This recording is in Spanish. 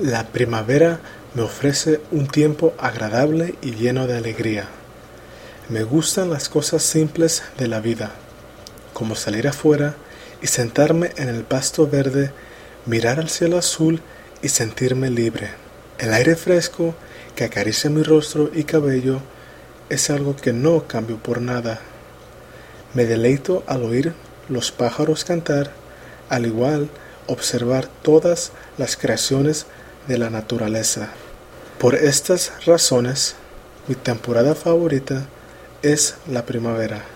La primavera me ofrece un tiempo agradable y lleno de alegría. Me gustan las cosas simples de la vida, como salir afuera y sentarme en el pasto verde, mirar al cielo azul y sentirme libre. El aire fresco que acaricia mi rostro y cabello es algo que no cambio por nada. Me deleito al oír los pájaros cantar, al igual observar todas las creaciones de la naturaleza. Por estas razones, mi temporada favorita es la primavera.